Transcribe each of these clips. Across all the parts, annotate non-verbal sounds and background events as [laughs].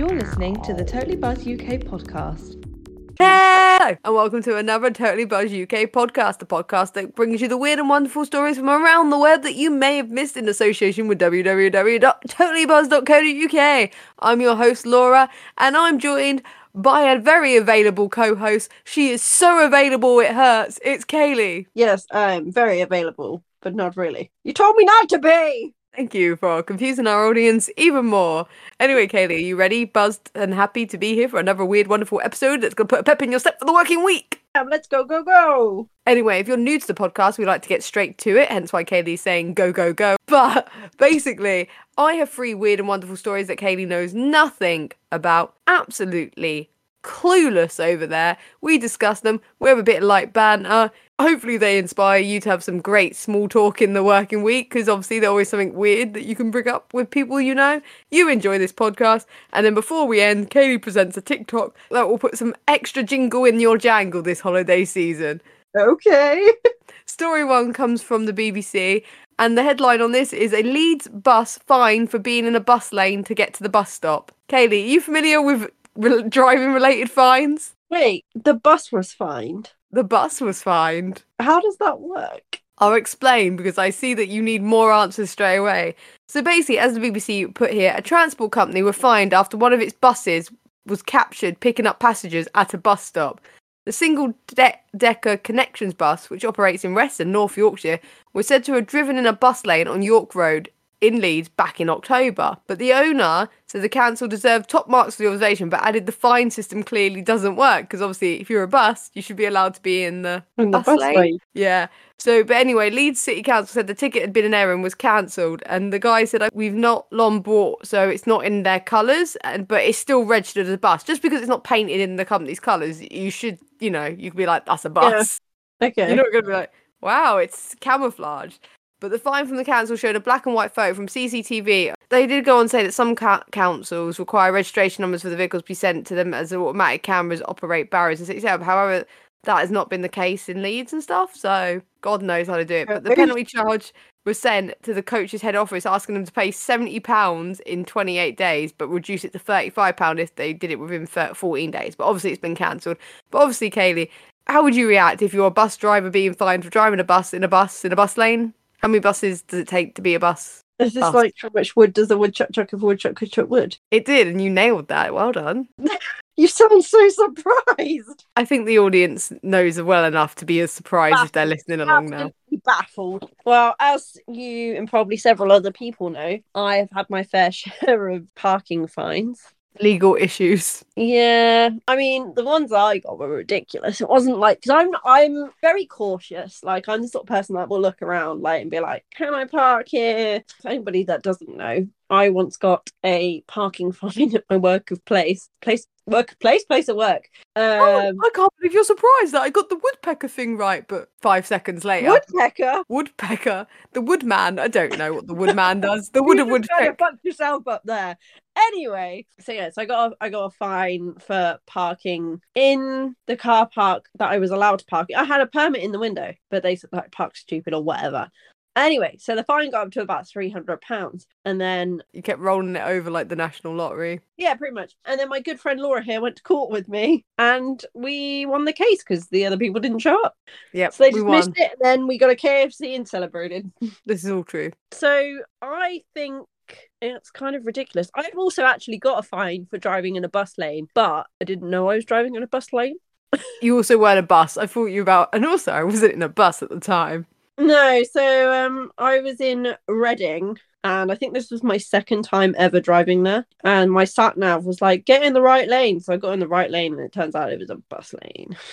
You're listening to the Totally Buzz UK podcast. Hello, and welcome to another Totally Buzz UK podcast, the podcast that brings you the weird and wonderful stories from around the web that you may have missed in association with www.totallybuzz.co.uk. I'm your host, Laura, and I'm joined by a very available co host. She is so available it hurts. It's Kaylee. Yes, I'm very available, but not really. You told me not to be! Thank you for confusing our audience even more. Anyway, Kaylee, are you ready, buzzed, and happy to be here for another weird, wonderful episode that's going to put a pep in your step for the working week? Um, let's go, go, go! Anyway, if you're new to the podcast, we like to get straight to it, hence why Kaylee's saying go, go, go. But basically, I have three weird and wonderful stories that Kaylee knows nothing about. Absolutely clueless over there. We discuss them. We have a bit of light banter. Hopefully, they inspire you to have some great small talk in the working week because obviously, there's always something weird that you can bring up with people you know. You enjoy this podcast. And then before we end, Kaylee presents a TikTok that will put some extra jingle in your jangle this holiday season. Okay. [laughs] Story one comes from the BBC, and the headline on this is a Leeds bus fined for being in a bus lane to get to the bus stop. Kaylee, are you familiar with re- driving related fines? Wait, the bus was fined. The bus was fined. How does that work? I'll explain because I see that you need more answers straight away. So basically, as the BBC put here, a transport company were fined after one of its buses was captured picking up passengers at a bus stop. The single de- decker Connexions bus, which operates in Reston, North Yorkshire, was said to have driven in a bus lane on York Road in Leeds back in October. But the owner said the council deserved top marks for the observation, but added the fine system clearly doesn't work because obviously, if you're a bus, you should be allowed to be in the, In the bus, bus lane. lane. Yeah. So, but anyway, Leeds City Council said the ticket had been an error and was cancelled. And the guy said, oh, We've not long bought, so it's not in their colours, and but it's still registered as a bus. Just because it's not painted in the company's colours, you should, you know, you could be like, That's a bus. Okay. You're not going to be like, Wow, it's camouflaged. But the fine from the council showed a black and white photo from CCTV. They did go on to say that some ca- councils require registration numbers for the vehicles to be sent to them as automatic cameras operate barriers and city setup. However, that has not been the case in Leeds and stuff. So God knows how to do it. But the penalty charge was sent to the coach's head office, asking them to pay seventy pounds in twenty eight days, but reduce it to thirty five pound if they did it within fourteen days. But obviously, it's been cancelled. But obviously, Kaylee, how would you react if you're a bus driver being fined for driving a bus in a bus in a bus lane? How many buses does it take to be a bus? Is this bus. like how much wood does the woodchuck chuck if a woodchuck could chuck wood? It did, and you nailed that. Well done. [laughs] You sound so surprised. I think the audience knows well enough to be as surprised if they're listening along now. Baffled. Well, as you and probably several other people know, I have had my fair [laughs] share of parking fines. Legal issues. Yeah, I mean the ones I got were ridiculous. It wasn't like because I'm I'm very cautious. Like I'm the sort of person that will look around like and be like, "Can I park here?" For anybody that doesn't know, I once got a parking [laughs] fine at my work of place place work place place at work. Oh, Um, I can't believe you're surprised that I got the woodpecker thing right, but five seconds later. woodpecker. Woodpecker. The woodman. I don't know what the [laughs] woodman does. The wood you of just kind woodpecker. fucked yourself up there. Anyway, so yeah, so I got a, I got a fine for parking in the car park that I was allowed to park. I had a permit in the window, but they said like park stupid or whatever. Anyway, so the fine got up to about three hundred pounds, and then You kept rolling it over like the national lottery. yeah, pretty much. And then my good friend Laura here went to court with me, and we won the case because the other people didn't show up. Yep, So they we dismissed won. it, and then we got a KFC and celebrated. [laughs] This is all true. So I think it's kind of ridiculous. I've also actually got a fine for driving in a bus lane, but I didn't know I was driving in a bus lane. [laughs] You also were in a bus. I thought you about, and also I wasn't in a bus at the time. No, so um I was in Reading and I think this was my second time ever driving there. And my sat nav was like, get in the right lane. So I got in the right lane and it turns out it was a bus lane. [laughs]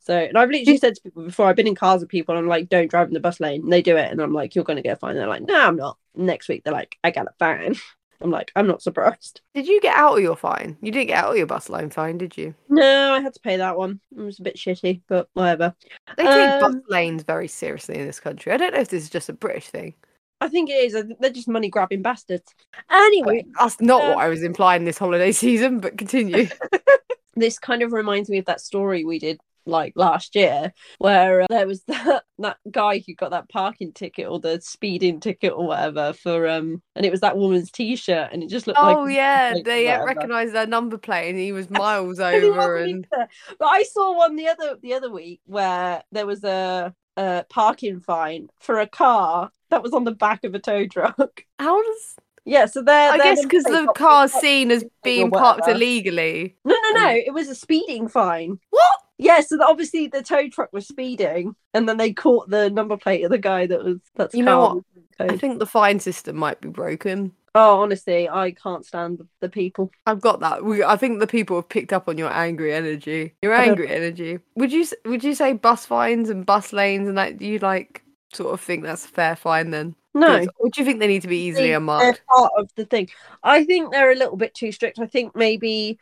So and I've literally said to people before, I've been in cars with people and I'm like, don't drive in the bus lane. And they do it and I'm like, you're gonna get a fine. They're like, no, I'm not. Next week they're like, I got a fine. [laughs] I'm like, I'm not surprised. Did you get out of your fine? You didn't get out of your bus line fine, did you? No, I had to pay that one. It was a bit shitty, but whatever. They take bus Um, lanes very seriously in this country. I don't know if this is just a British thing. I think it is. They're just money grabbing bastards. Anyway, That's not um, what I was implying this holiday [laughs] season, but continue. [laughs] this kind of reminds me of that story we did like last year where uh, there was [laughs] that that guy who got that parking ticket or the speeding ticket or whatever for um and it was that woman's t-shirt and it just looked like Oh yeah, like, they uh, recognised their number plate and he was [laughs] miles over and either. But I saw one the other the other week where there was a, a parking fine for a car that was on the back of a tow truck. how does Yeah, so they're. I guess because the car's seen as being parked illegally. No, no, no. Mm. It was a speeding fine. What? Yeah, so obviously the tow truck was speeding, and then they caught the number plate of the guy that was. That's You know what? I think the fine system might be broken. Oh, honestly, I can't stand the, the people. I've got that. We, I think the people have picked up on your angry energy. Your angry energy. Would you would you say bus fines and bus lanes and that you like sort of think that's a fair fine then? No, Or do you think they need to be easily they're unmarked? part of the thing. I think they're a little bit too strict. I think maybe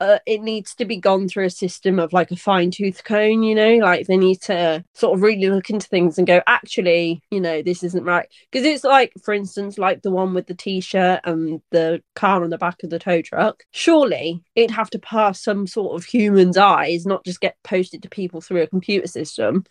uh, it needs to be gone through a system of like a fine tooth comb, you know, like they need to sort of really look into things and go, actually, you know, this isn't right. Because it's like, for instance, like the one with the t shirt and the car on the back of the tow truck. Surely it'd have to pass some sort of human's eyes, not just get posted to people through a computer system.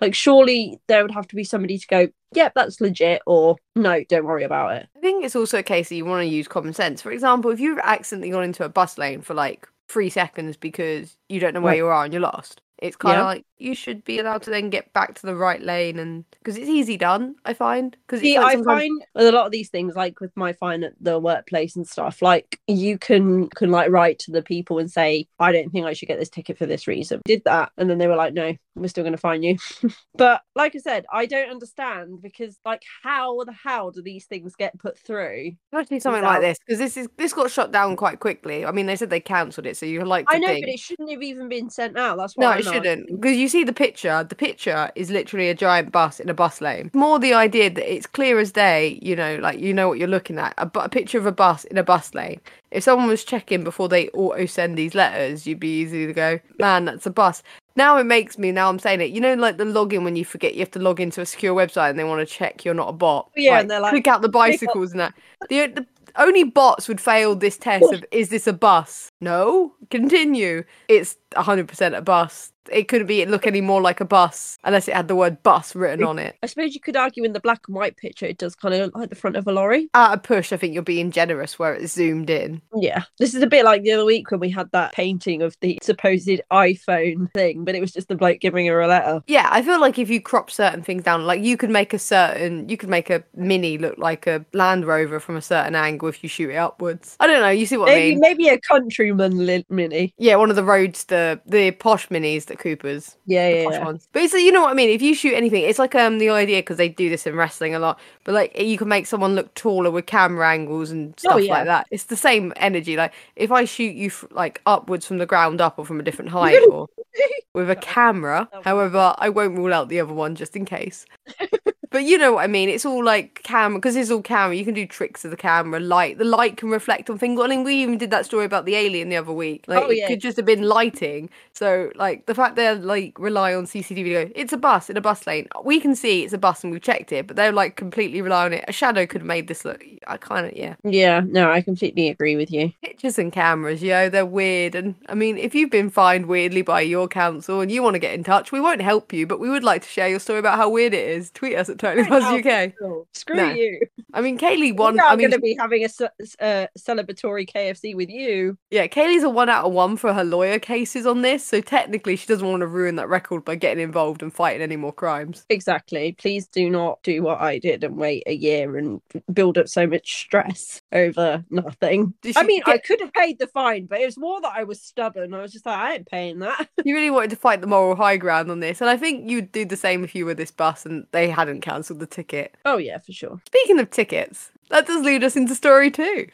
Like, surely there would have to be somebody to go, yep, that's legit, or no, don't worry about it. I think it's also a case that you want to use common sense. For example, if you've accidentally gone into a bus lane for like three seconds because you don't know where Right. you are and you're lost, it's kind of Yeah. like you should be allowed to then get back to the right lane and because it's easy done. I find because See, I find with a lot of these things, like with my fine at the workplace and stuff, like you can can like write to the people and say, I don't think I should get this ticket for this reason. Did that, and then they were like, No, we're still going to fine you. [laughs] but like I said, I don't understand because like how the hell do these things get put through? Especially something like this because this is this got shut down quite quickly. I mean, they said they cancelled it, so you're like I know, think. but it shouldn't have even been sent out. That's what No, I'm it not- shouldn't. Because you see the picture. The picture is literally a giant bus in a bus lane. More the idea that it's clear as day, you know, like you know what you're looking at. A, bu- a picture of a bus in a bus lane. If someone was checking before they auto send these letters, you'd be easy to go, man, that's a bus. Now it makes me, now I'm saying it, you know, like the login when you forget you have to log into a secure website and they want to check you're not a bot. Yeah, and they're like, click out the bicycles and that. The, the only bots would fail this test of is this a bus? No. Continue. It's 100% a bus. It couldn't be look any more like a bus unless it had the word bus written on it. I suppose you could argue in the black and white picture, it does kind of look like the front of a lorry. At a push, I think you're being generous where it's zoomed in. Yeah, this is a bit like the other week when we had that painting of the supposed iPhone thing, but it was just the bloke giving her a letter. Yeah, I feel like if you crop certain things down, like you could make a certain, you could make a mini look like a Land Rover from a certain angle if you shoot it upwards. I don't know. You see what I Maybe, mean? maybe a countryman mini. Yeah, one of the roads, the the posh minis that Coopers. Yeah, yeah, posh yeah. ones. But it's you know what I mean. If you shoot anything, it's like um the idea because they do this in wrestling a lot. But like you can make someone look taller with camera angles and stuff Oh, yeah. like that. It's the same energy. Like if I shoot you f- like upwards from the ground up or from a different [laughs] height or [laughs] with a camera. Oh. However, I won't rule out the other one just in case. [laughs] But you know what I mean. It's all like camera because it's all camera. You can do tricks of the camera. Light, the light can reflect on things. I mean, we even did that story about the alien the other week. Like Oh, it could just have been lighting. So like the fact they're like rely on CCTV. Go, it's a bus in a bus lane. We can see it's a bus and we've checked it, but they're like completely rely on it. A shadow could have made this look. I kind of yeah. Yeah, no, I completely agree with you. Pictures and cameras, yo, they're weird. And I mean, if you've been fined weirdly by your council and you want to get in touch, we won't help you, but we would like to share your story about how weird it is. Tweet us at Totally Oh, UK. Screw No. you. I mean, Kaylee won. We're I not mean, going to be having a uh, celebratory KFC with you. yeah, Kaylee's a one out of one for her lawyer cases on this. So technically, she doesn't want to ruin that record by getting involved and fighting any more crimes. Exactly. Please do not do what I did and wait a year and build up so much stress over nothing. I mean, I could have paid the fine, but it was more that I was stubborn. I was just like, I ain't paying that. You really wanted to fight the moral high ground on this, and I think you'd do the same if you were this bus and they hadn't cancelled the ticket. oh yeah, for sure. Speaking of tickets, that does lead us into story two.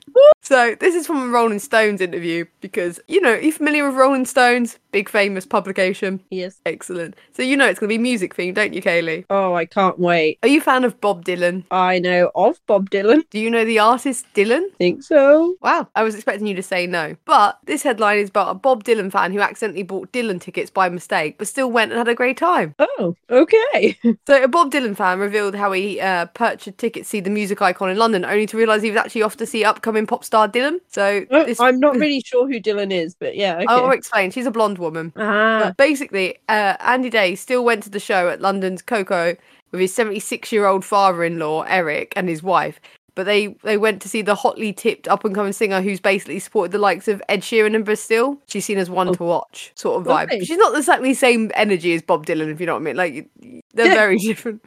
So this is from a Rolling Stones interview because you know, are you familiar with Rolling Stones? Big famous publication. Yes. Excellent. So you know it's gonna be music themed, don't you, Kaylee? Oh, I can't wait. Are you a fan of Bob Dylan? I know of Bob Dylan. Do you know the artist Dylan? Think so. Wow, I was expecting you to say no. But this headline is about a Bob Dylan fan who accidentally bought Dylan tickets by mistake, but still went and had a great time. Oh, okay. [laughs] So, a Bob Dylan fan revealed how he uh, purchased tickets to see the music icon in London Only to realise he was actually off to see upcoming pop star Dylan. So Oh, this, I'm not [laughs] really sure who Dylan is, but yeah. Okay. I'll explain. She's a blonde woman. ah, But basically, uh, Andy Day still went to the show at London's KOKO with his 76 year old father in law, Eric, and his wife. But they, they went to see the hotly tipped up and coming singer who's basically supported the likes of Ed Sheeran and Bastille. She's seen as one Oh. to watch sort of vibe. Right. She's not exactly the same energy as Bob Dylan, if you know what I mean. Like, they're Yeah. very [laughs] different.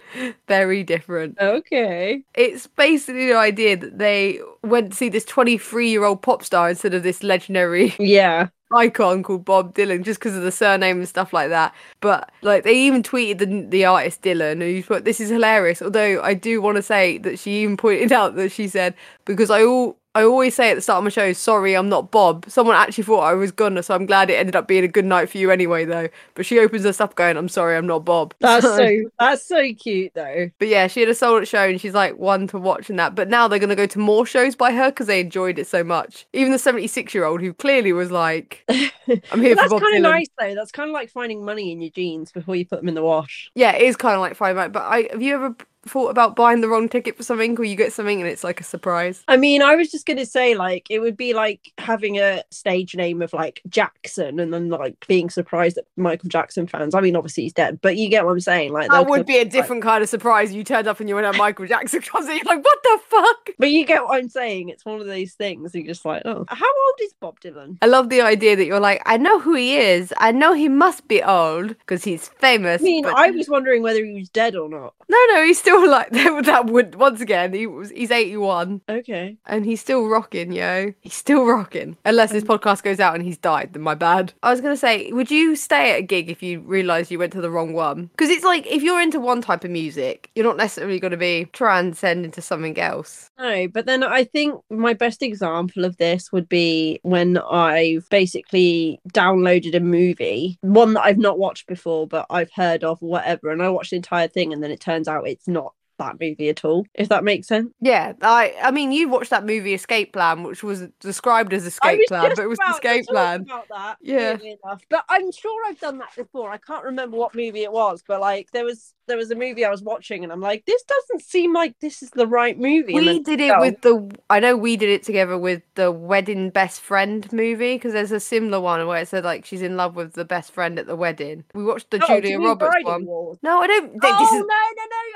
Very different. okay. It's basically the idea that they went to see this 23 year old pop star instead of this legendary Yeah. Icon called Bob Dylan just because of the surname and stuff like that. But like they even tweeted the the artist Dylan who put this is hilarious. Although I do want to say that she even pointed [laughs] out that she said because I all I always say at the start of my show, sorry, I'm not Bob. Someone actually thought I was gonna, so I'm glad it ended up being a good night for you anyway, though. But she opens her stuff going, I'm sorry, I'm not Bob. That's [laughs] so that's so cute though. But yeah, she had a out show and she's like one to watch and that. But now they're going to go to more shows by her because they enjoyed it so much. Even the 76 year old who clearly was like, [laughs] I'm here for that's Bob kind Dylan. of nice though. That's kind of like finding money in your jeans before you put them in the wash. Yeah, it is kind of like Friday night. But I have you ever thought about buying the wrong ticket for something or you get something and it's like a surprise? I mean, I was just gonna say like it would be like having a stage name of like Jackson and then like being surprised that Michael Jackson fans. I mean, obviously he's dead, but you get what I'm saying. Like That would be a different kind of surprise. You turned up and you went at Michael Jackson concert. You're like, what the fuck? But you get what I'm saying. It's one of those things. You're just like, oh, how old is Bob Dylan? I love the idea that you're like, I know who he is. I know he must be old because he's famous. I mean, but- I was wondering whether he was dead or not. No, no, he's still like [laughs] that. Would once again, he was he's 81 Okay. and he's still rocking, yo. He's still rocking. Unless this um, podcast goes out and he's died, then my bad. I was gonna say, would you stay at a gig if you realised you went to the wrong one? Because it's like if you're into one type of music, you're not necessarily going to be transcend into something else. No, but then I think my best example of this would be when I've basically downloaded a movie, one that I've not watched before, but I've heard of, whatever, and I watched the entire thing, and then it turns out it's not that movie at all. If that makes sense. Yeah, I I mean, you watched that movie Escape Plan, which was described as Escape Plan, but it was Escape Plan. That, Yeah. enough. But I'm sure I've done that before. I can't remember what movie it was, but like there was there was a movie I was watching, and I'm like, this doesn't seem like this is the right movie. We then- did it Oh. with the. I know we did it together with the wedding best friend movie because there's a similar one where it said like she's in love with the best friend at the wedding. We watched the Oh, Julia Roberts one. Wars? No, I don't. oh this no, no, no!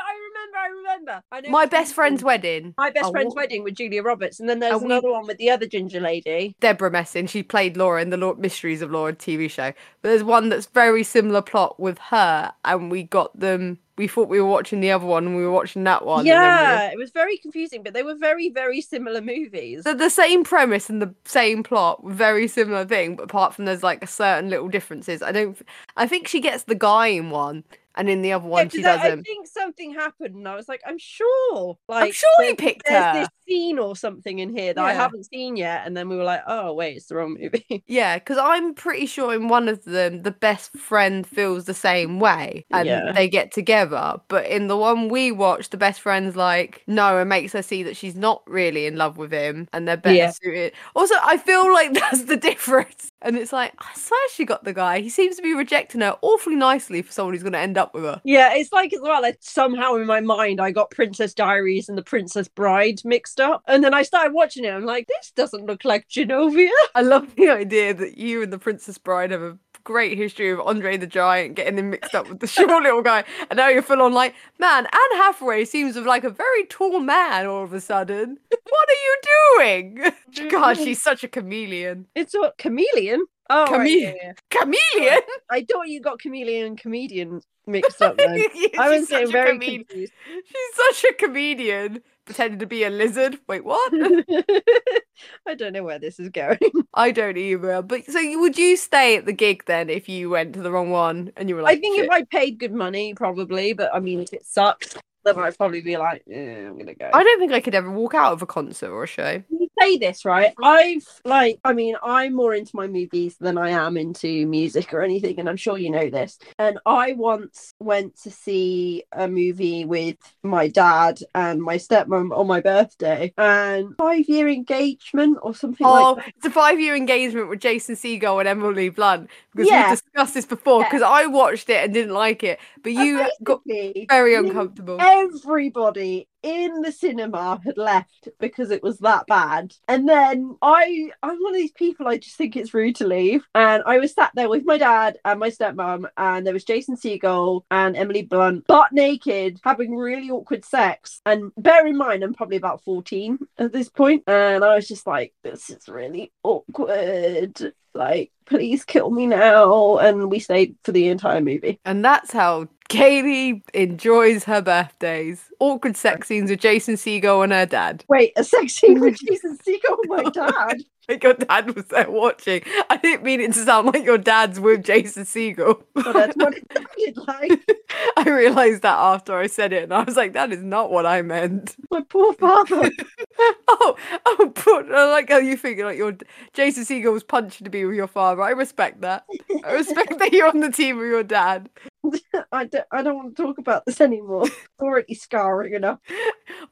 I remember, I remember. I know my best friend's wedding. My best Oh, friend's what- wedding with Julia Roberts, and then there's we- another one with the other ginger lady. Debra Messing. She played Laura in the Law- Mysteries of Laura TV show. But there's one that's very similar plot with her, and we got them. We thought we were watching the other one, and we were watching that one. then we- yeah, it was very confusing, but they were very, very similar movies. They're the same premise and the same plot, very similar thing, but apart from there's like a certain little differences. I don't. I think she gets the guy in one, and in the other Yeah, one she 'cause I- I doesn't. think something happened, and I was like, I'm sure. Like, I'm sure he there's- picked there's her. this scene or something in here that I haven't seen yet, and then we were like, oh wait, it's the wrong movie. [laughs] Yeah, because I'm pretty sure in one of them the best friend feels the same way, and Yeah. they get together. But in the one we watched, the best friend's like no, and makes her see that she's not really in love with him, and they're better Yeah. suited. Also, I feel like [laughs] that's the difference. And it's like I swear she got the guy. He seems to be rejecting her awfully nicely for someone who's going to end up with her. yeah, it's like as well. Like, somehow in my mind, I got Princess Diaries and the Princess Bride mixed up, and then I started watching it. I'm like, this doesn't look like Genovia. I love the idea that you and the Princess Bride have a great history of Andre the Giant getting him mixed up with the [laughs] short little guy, and now you're full on like, man, Anne Hathaway seems like a very tall man all of a sudden. What are you doing? [laughs] God, she's such a chameleon. It's a chameleon. Oh, right, Chameleon. yeah, yeah. Chameleon? I thought you got chameleon and comedian [laughs] mixed up then. I was getting very comedian. confused. She's such a comedian. Pretending to be a lizard. Wait, what? [laughs] I don't know where this is going. [laughs] I don't either. But so would you stay at the gig then if you went to the wrong one and you were like, I think "Shit." if I paid good money, probably, but I mean, if it sucks, then I'd probably be like, yeah, I'm gonna go. I don't think I could ever walk out of a concert or a show. Say this, right? I've like, I mean, I'm more into my movies than I am into music or anything, and I'm sure you know this. And I once went to see a movie with my dad and my stepmom on my birthday, and five year engagement or something Oh, like that. it's a five-year engagement with Jason Segel and Emily Blunt because Yeah. we've discussed this before. Yeah. Because I watched it and didn't like it, but you got very uncomfortable. Everybody in the cinema had left because it was that bad. And then I I'm one of these people I just think it's rude to leave. And I was sat there with my dad and my stepmom, and there was Jason Segel and Emily Blunt, butt naked, having really awkward sex. And bear in mind, I'm probably about 14 at this point, and I was just like, this is really awkward. Like, please kill me now. And we stayed for the entire movie. And that's how Katie enjoys her birthdays. Awkward sex scenes with Jason Segel and her dad. Wait, a sex scene with [laughs] Jason Segel and my dad. Like [laughs] your dad was there watching. I didn't mean it to sound like your dad's with Jason Segel. But that's what [laughs] it sounded like. I realised that after I said it, and I was like, "That is not what I meant." My poor father. [laughs] oh, oh, but I like how you think like your Jason Segel was punching to be with your father. I respect that. I respect that you're on the team with your dad. [laughs] I don't, I don't want to talk about this anymore. [laughs] It's already scarring enough.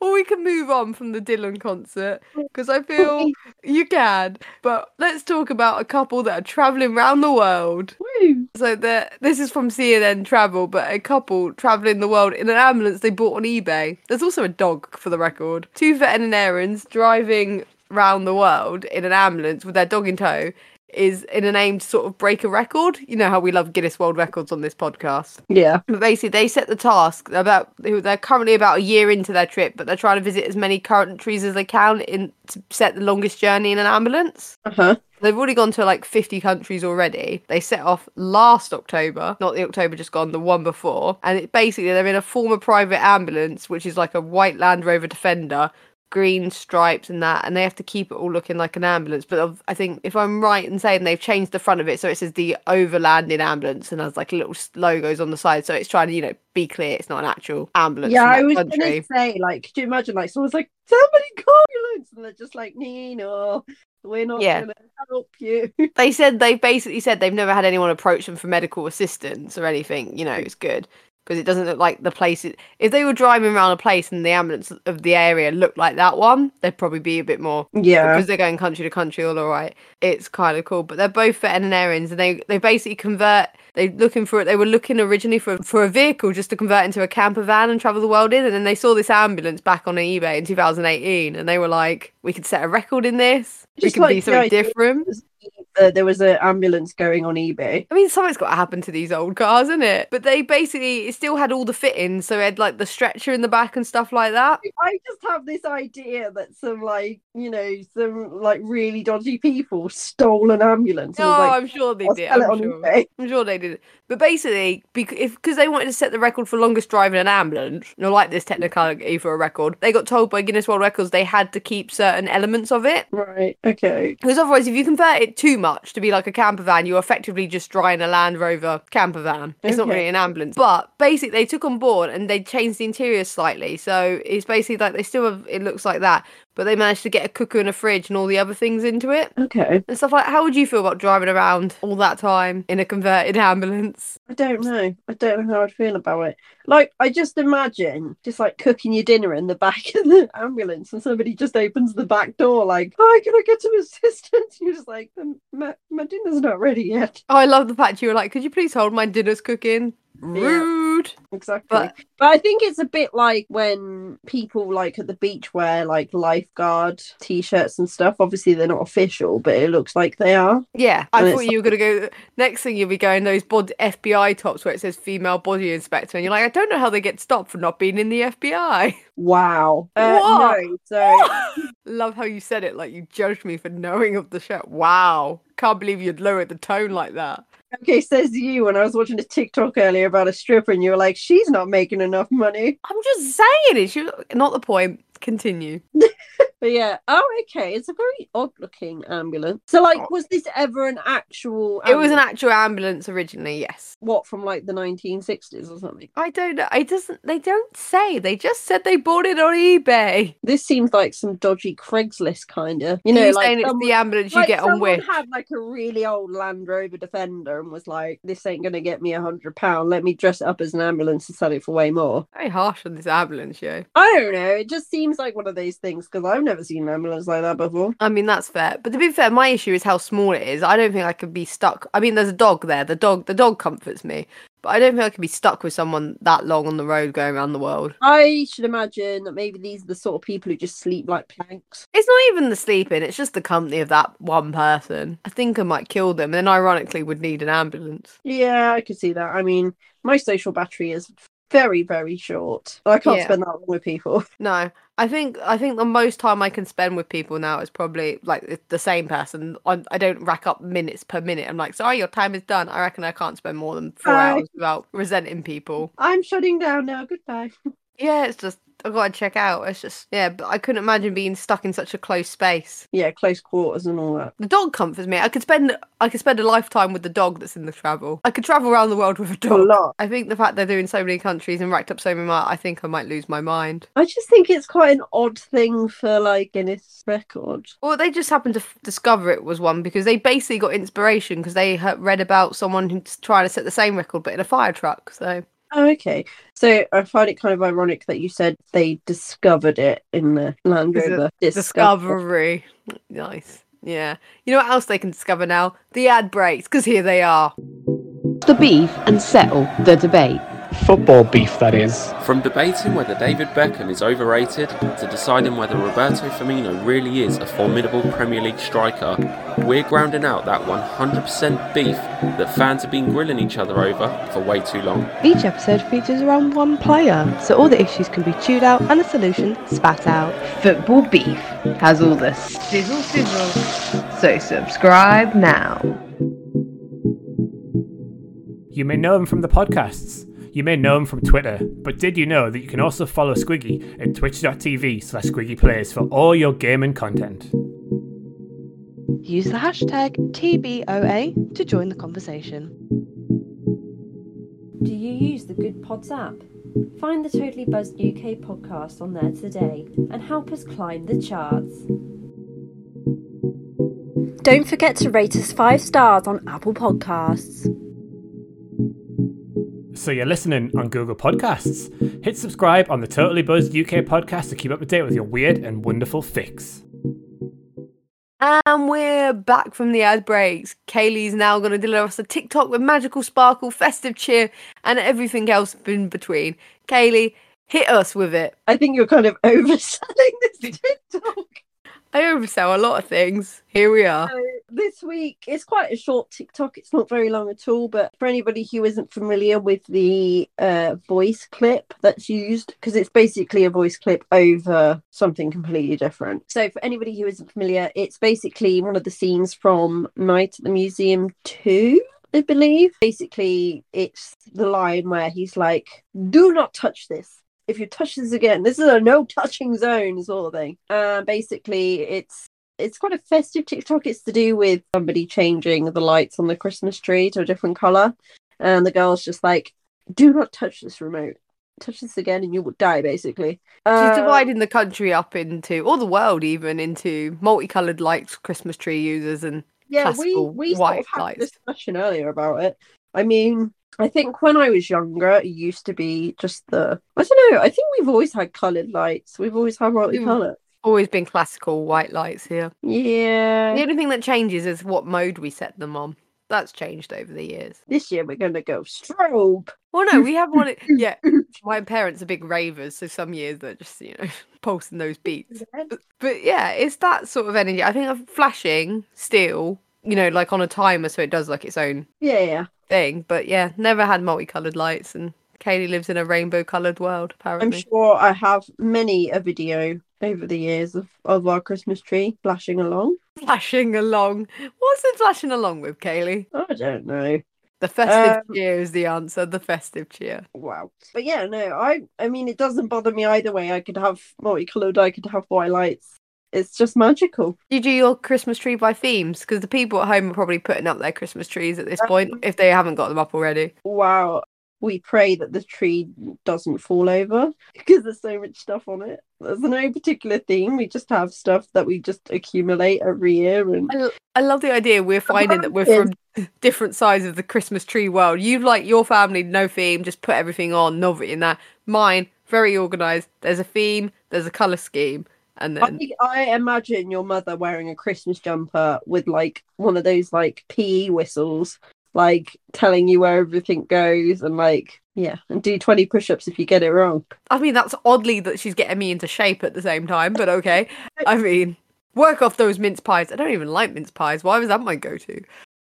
Or we can move on from the Dylan concert mm. because I feel you can. But let's talk about a couple that are traveling around the world. Woo. So the this is from CNN Travel, but a couple traveling the world in an ambulance they bought on eBay. There's also a dog for the record. Two veterinarians driving round the world in an ambulance with their dog in tow is in an aim to sort of break a record. You know how we love Guinness World Records on this podcast. Yeah. But basically, they set the task about they're currently about a year into their trip, but they're trying to visit as many countries as they can in to set the longest journey in an ambulance. Uh huh. They've already gone to like 50 countries already. They set off last October, not the October just gone, the one before. And it basically they're in a former private ambulance, which is like a white Land Rover Defender, green stripes and that, and they have to keep it all looking like an ambulance. But I think if I'm right in saying they've changed the front of it so it says the overlanding ambulance and has like little logos on the side, so it's trying to you know be clear it's not an actual ambulance. Yeah, I was going to say, like, could you imagine, like, someone's like, somebody call ambulance, and they're just like, no, we're not Yeah. going to help you. [laughs] they said they basically said they've never had anyone approach them for medical assistance or anything. You know, it's good because it doesn't look like the place. It, if they were driving around a place and the ambulance of the area looked like that one, they'd probably be a bit more yeah. because they're going country to country all alright. It's kind of cool, but they're both veterinarians and they they basically convert. They looking for it. They were looking originally for for a vehicle just to convert into a camper van and travel the world in, and then they saw this ambulance back on eBay in 2018, and they were like, "We could set a record in this. we could like be something different." Uh, there was an ambulance going on eBay. I mean, something's got to happen to these old cars, isn't it? But they basically it still had all the fittings, so it had like the stretcher in the back and stuff like that. I just have this idea that some, like, you know, some, like, really dodgy people stole an ambulance. and No, was like, I'm sure they did. I'm sure. I'm sure they did. But basically, because because they wanted to set the record for longest driving an ambulance, no, like this technicality for a record, they got told by Guinness World Records they had to keep certain elements of it. Right, okay. Because otherwise, if you convert it too much to be like a camper van, you're effectively just driving a Land Rover camper van. It's not really an ambulance. But basically, they took on board and they changed the interior slightly. So it's basically like they still have, it looks like that, but they managed to get a cooker and a fridge and all the other things into it Okay. and stuff like How would you feel about driving around all that time in a converted ambulance? I don't know. I don't know how I'd feel about it. Like, I just imagine just like cooking your dinner in the back [laughs] of the ambulance, and somebody just opens the back door, like, "Hi, can I get some assistance?" [laughs] You're just like, "Um, "My, my dinner's not ready yet." Oh, I love the fact you were like, could you please hold my dinner's cooking? Rude. Exactly. But- But, I think it's a bit like when people like at the beach wear like lifeguard t-shirts and stuff. Obviously, they're not official, but it looks like they are. Yeah, I thought you were gonna go. Next thing you'll be going those bod FBI tops where it says female body inspector, and you're like, I don't know how they get stopped for not being in the FBI. Wow. [laughs] Uh, What? No, so [laughs] Love how you said it like you judged me for knowing of the show. Wow, can't believe you'd lower the tone like that. Okay, says you. When I was watching a TikTok earlier about a stripper, and you were like, "She's not making enough money." I'm just saying it. She was, not the point. Continue. [laughs] But yeah, oh okay, it's a very odd looking ambulance. So like, Oh. was this ever an actual? It was an actual ambulance originally. Yes. what from like the 1960s or something. I don't know. It doesn't. They don't say. They just said they bought it on eBay. This seems like some dodgy Craigslist kind of. You know, know, like saying it's someone- the ambulance you like get on with. Had like a really old Land Rover Defender and was like, "This ain't gonna get me a hundred pound. Let me dress it up as an ambulance and sell it for way more." Very harsh on this ambulance show. I don't know. It just seems like one of those things because I've never seen an ambulance like that before. I mean, that's fair. But to be fair, my issue is how small it is. I don't think I could be stuck. I mean, there's a dog there. The dog, the dog comforts me. But I don't think I could be stuck with someone that long on the road going around the world. I should imagine that maybe these are the sort of people who just sleep like planks. It's not even the sleeping, it's just the company of that one person. I think I might kill them, and then ironically would need an ambulance. Yeah, I could see that. I mean, my social battery is very, very short. I can't Yeah. spend that long with people. [laughs] No, I think I think the most time I can spend with people now is probably like the- same person. I, I don't rack up minutes per minute. I'm like, sorry, your time is done. I reckon I can't spend more than four Bye. hours without resenting people. I'm shutting down now. Goodbye. [laughs] Yeah, it's just I gotta check out. It's just yeah, but I couldn't imagine being stuck in such a close space. Yeah, close quarters and all that. The dog comforts me. I could spend I could spend a lifetime with the dog that's in the travel. I could travel around the world with a dog. A lot. I think the fact they're doing so many countries and racked up so many miles, I think I might lose my mind. I just think it's quite an odd thing for like Guinness record. Well, they just happened to f- discover it was one because they basically got inspiration because they read about someone who's trying to set the same record but in a fire truck. So Oh, okay. So I find it kind of ironic that you said they discovered it in the Land Is it Rover. discovery, nice. Yeah. You know what else they can discover now? The ad breaks because here they are. The beef and settle the debate. Football beef, that is. From debating whether David Beckham is overrated to deciding whether Roberto Firmino really is a formidable Premier League striker, we're grounding out that 100% beef that fans have been grilling each other over for way too long. Each episode features around one player, so all the issues can be chewed out and the solution spat out. Football Beef has all the sizzle sizzle. So subscribe now. You may know him from the podcasts. You may know him from Twitter, but did you know that you can also follow Squiggy at twitch.tv slash squiggyplays for all your gaming content? Use the hashtag TBOA to join the conversation. Do you use the Good Pods app? Find the Totally Buzzed UK podcast on there today and help us climb the charts. Don't forget to rate us five stars on Apple Podcasts. So you're listening on Google Podcasts. Hit subscribe on the Totally Buzzed UK podcast to keep up to date with your weird and wonderful fix. And we're back from the ad breaks. Kaylee's now going to deliver us a TikTok with magical sparkle, festive cheer, and everything else in between. Kaylee, hit us with it. I think you're kind of overselling this [laughs] TikTok. I oversell a lot of things. Here we are. So this week it's quite a short TikTok. It's not very long at all, but for anybody who isn't familiar with the uh, voice clip that's used, because it's basically a voice clip over something completely different. So for anybody who isn't familiar, it's basically one of the scenes from Night at the Museum 2. I believe. Basically, it's the line where he's like, Do not touch this if you touch this again, this is a no touching zone, sort of thing. Uh, basically, it's it's quite a festive TikTok. It's to do with somebody changing the lights on the Christmas tree to a different color, and the girl's just like, "Do not touch this remote. Touch this again, and you will die." Basically, She's Uh, dividing the country up into, or the world even, into multicolored lights, Christmas tree users, and yeah, we we sort white of had a lights. discussion earlier about it. I mean, I think when I was younger, it used to be just the I don't know. I think we've always had coloured lights. We've always had multicolour. always been classical white lights here. Yeah. The only thing that changes is what mode we set them on. That's changed over the years. This year we're gonna go strobe. Well, no, we have one. [laughs] Yeah, my parents are big ravers, so some years they're just you know [laughs] pulsing those beats. But yeah, it's that sort of energy. I think of flashing still, you know, like on a timer, so it does like its own Yeah, yeah. thing. But yeah, never had multicolored lights, and Kaylee lives in a rainbow-colored world. Apparently, I'm sure I have many a video over the years of, of our Christmas tree flashing along. flashing along. What's it flashing along with, Kaylee? I don't know. The festive Um, cheer is the answer. The festive cheer. Wow. But yeah, no, I I mean it doesn't bother me either way. I could have multicolored, I could have white lights. It's just magical. You do your Christmas tree by themes because the people at home are probably putting up their Christmas trees at this point um, if they haven't got them up already. Wow. We pray that the tree doesn't fall over because there's so much stuff on it. There's no particular theme. We just have stuff that we just accumulate every year and I, l- I love the idea we're finding that we're from [laughs] different sides of the Christmas tree world. You've like your family, no theme, just put everything on, novelty in that. Mine, very organised. There's a theme, there's a colour scheme, and I, then think- I imagine your mother wearing a Christmas jumper with like one of those like PE whistles like telling you where everything goes and like yeah, and do 20 push-ups if you get it wrong. I mean, that's oddly that she's getting me into shape at the same time, but okay. I mean, work off those mince pies. I don't even like mince pies. Why was that my go-to?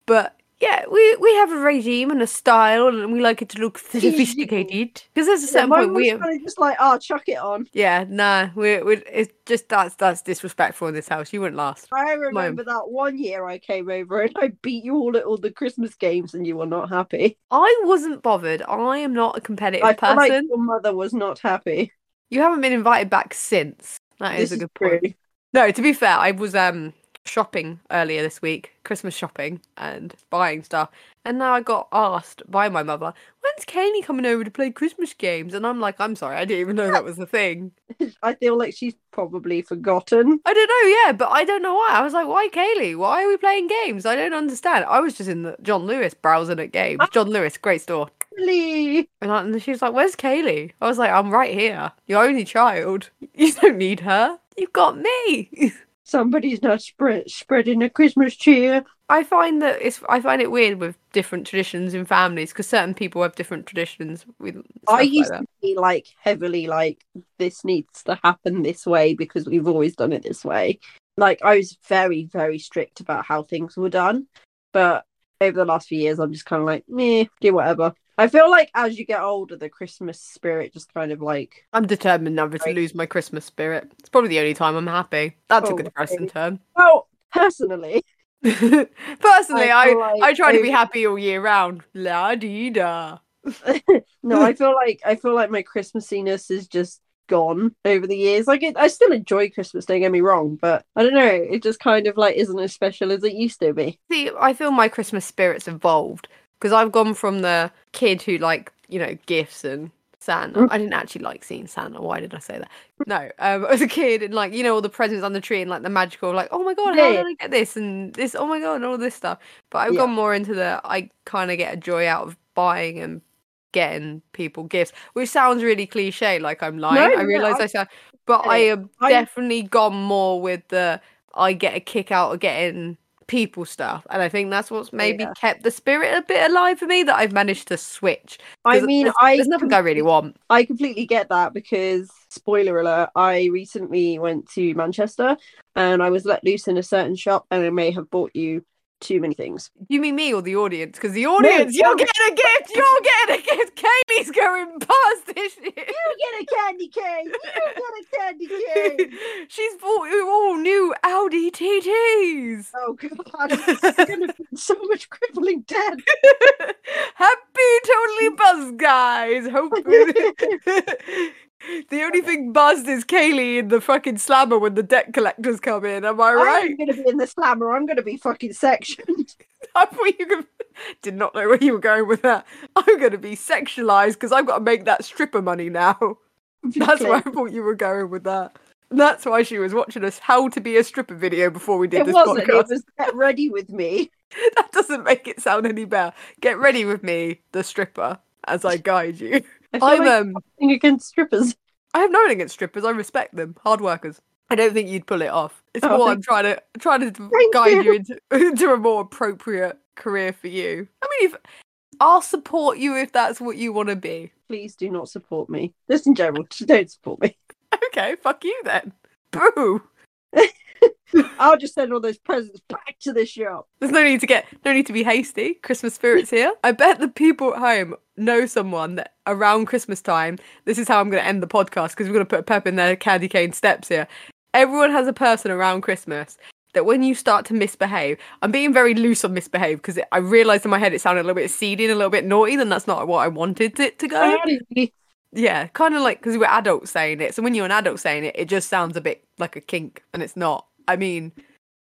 But yeah, we we have a regime and a style, and we like it to look [laughs] sophisticated. Because there's a certain mine point we. kind of just like, oh, chuck it on. Yeah, nah, we we it's just that's that's disrespectful in this house. You wouldn't last. I remember that one year I came over and I beat you all at all the Christmas games and you were not happy. I wasn't bothered. I am not a competitive I person. like your mother was not happy. You haven't been invited back since. That is This a good true. point. No, to be fair, I was um shopping earlier this week, Christmas shopping and buying stuff. And now I got asked by my mother, when's Kaylee coming over to play Christmas games? And I'm like, I'm sorry, I didn't even know that was a thing. [laughs] I feel like she's probably forgotten. I don't know, yeah, but I don't know why. I was like, why Kaylee? Why are we playing games? I don't understand. I was just in the John Lewis browsing at games. Ah. John Lewis, great store. Really? And, I, and she was like, where's Kaylee? I was like, I'm right here. Your only child. [laughs] You don't need her. You've got me. [laughs] Somebody's not spread, spreading a Christmas cheer. I find that it's I find it weird with different traditions in families because certain people have different traditions with. I used that. to be like heavily like this needs to happen this way because we've always done it this way. Like I was very very strict about how things were done, but over the last few years I'm just kind of like meh, do whatever. I feel like as you get older, the Christmas spirit just kind of like I'm determined never to lose my Christmas spirit. It's probably the only time I'm happy. That's a Oh, good depressing okay. term. [laughs] well personally. Personally, I I, like I try to be happy all year round. La dee da. [laughs] no, I feel like I feel like my Christmassiness is just gone over the years. Like it, I still enjoy Christmas. Don't get me wrong, but I don't know. It just kind of like isn't as special as it used to be. See, I feel my Christmas spirit's evolved because I've gone from the kid who like you know gifts and Santa. Mm. I didn't actually like seeing Santa. Why did I say that? No, um, [laughs] as a kid and like you know all the presents on the tree and like the magical like oh my god how did I get this and this oh my god and all this stuff. But I've Yeah. gone more into the I kind of get a joy out of buying and getting people gifts, which sounds really cliche. Like I'm lying. no, I realize I- I sound, but I have I- definitely gone more with the I get a kick out of getting people stuff, and I think that's what's oh, maybe Yeah. kept the spirit a bit alive for me. That I've managed to switch. I mean, there's, I there's nothing I really want. I completely get that because spoiler alert, I recently went to Manchester and I was let loose in a certain shop and I may have bought you too many things. You mean me or the audience? Because the audience, no. you're getting a gift. You're getting a gift. Kaylee's going past this shit. You get a candy cane. You get a candy cane. [laughs] She's bought you all new Audi TTs. Oh god, [laughs] it's gonna be so much crippling debt. [laughs] Happy totally buzz guys. Hope the only thing buzzed is Kaylee in the fucking slammer when the debt collectors come in. Am I right? I'm gonna be in the slammer. I'm gonna be fucking sectioned. [laughs] I thought you could... [laughs] did not know where you were going with that. I'm going to be sexualized because I've got to make that stripper money now. [laughs] That's where I thought you were going with that. That's why she was watching us how to be a stripper video before we did the stripper. It this wasn't. podcast. It was get ready with me. That doesn't make it sound any better. Get ready with me, the stripper, as I guide you. I like um against strippers. I have nothing against strippers. I respect them, hard workers. I don't think you'd pull it off. It's Oh, more I'm trying to trying to Thank guide you you. into, [laughs] into a more appropriate career for you. I mean, if I'll support you if that's what you want to be. Please do not support me. Just in general, [laughs] don't support me. [laughs] Okay, fuck you then. Boo. I'll just send all those presents back to the shop. There's no need to get no need to be hasty. Christmas spirits here. I bet the people at home know someone that around Christmas time. This is how I'm going to end the podcast because we're going to put a pep in their candy cane steps here. Everyone has a person around Christmas that when you start to misbehave, I'm being very loose on misbehave because I realised in my head it sounded a little bit seedy and a little bit naughty, then that's not what I wanted it to go. Yeah, kind of like because we're adults saying it. So when you're an adult saying it, it just sounds a bit like a kink, and it's not. I mean,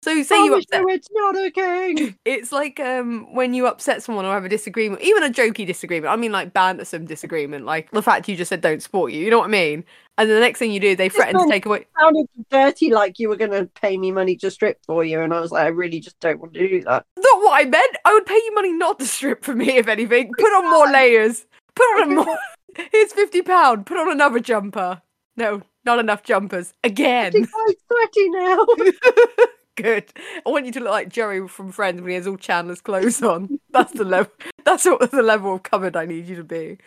so say you promise upset. you it's not okay. It's like um when you upset someone or have a disagreement, even a jokey disagreement. I mean, like bantersome disagreement, like the fact you just said don't support you. You know what I mean? And then the next thing you do, they threaten to take away. sounded dirty like you were going to pay me money to strip for you. And I was like, I really just don't want to do that. Not what I meant. I would pay you money not to strip for me, if anything. Put on more layers. Put on a more. [laughs] Here's fifty pound. Put on another jumper. No, not enough jumpers again. I'm sweaty now. [laughs] Good. I want you to look like Jerry from Friends when he has all Chandler's clothes on. that's the level. [laughs] That's what the level of covered I need you to be.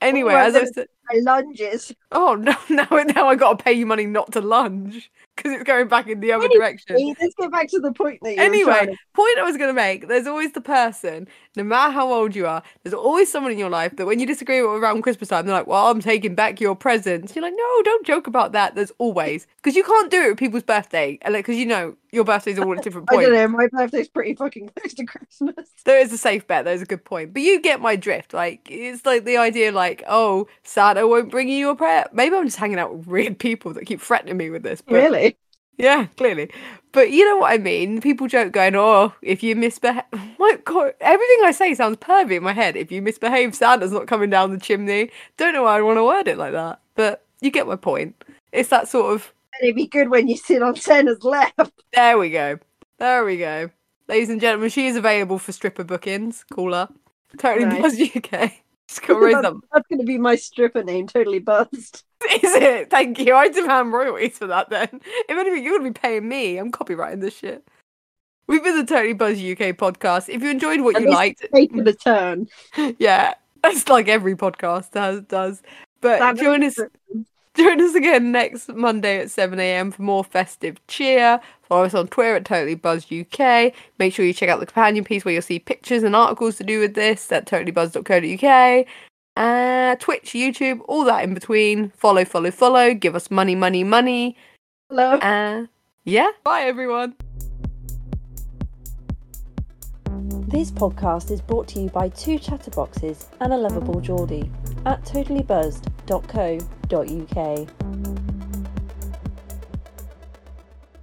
Anyway, as I said, My lunges. oh no, [laughs] now now I got to pay you money not to lunge because it's going back in the other Anyway, direction. Let's get back to the point that you Anyway, to- point I was going to make there's always the person, no matter how old you are, there's always someone in your life that when you disagree with around Christmas time, they're like, Well, I'm taking back your presents. You're like, No, don't joke about that. There's always, because you can't do it with people's birthday, uh, because you know your birthday's all at different points. [laughs] I don't know. My birthday's pretty fucking close to Christmas. There is a safe bet. There's a good point. But you get my drift. Like, it's like the idea, like, oh, Santa won't bring you your prayer. Maybe I'm just hanging out with [laughs] weird people that keep threatening me with this. But Really? Yeah, clearly. But you know what I mean? People joke going, oh, if you misbehave. [laughs] My God, everything I say sounds pervy in my head. If you misbehave, Santa's not coming down the chimney. Don't know why I want to word it like that. But you get my point. It's that sort of, And it'd be good when you sit on Santa's lap. [laughs] there we go. There we go. Ladies and gentlemen, she is available for stripper bookings. Call her. Totally. Buzz UK. Just got to raise that's, that's going to be my stripper name. Totally buzzed. [laughs] Is it? Thank you. I demand royalties for that then. [laughs] If anything, you're going to be paying me. I'm copyrighting this shit. We've been the Totally Buzz UK podcast. If you enjoyed what And you liked, Taking the turn. [laughs] yeah, it's like every podcast does. does. But That join us, [laughs] join us again next Monday at 7 a.m. for more festive cheer. Follow us on Twitter at Totally Buzz UK. Make sure you check out the companion piece where you'll see pictures and articles to do with this at totallybuzz.co.uk. Uh, Twitch, YouTube, all that in between. Follow, follow, follow. Give us money, money, money. Hello. Uh, yeah. Bye, everyone. This podcast is brought to you by two chatterboxes and a lovable Geordie at totallybuzzed.co.uk.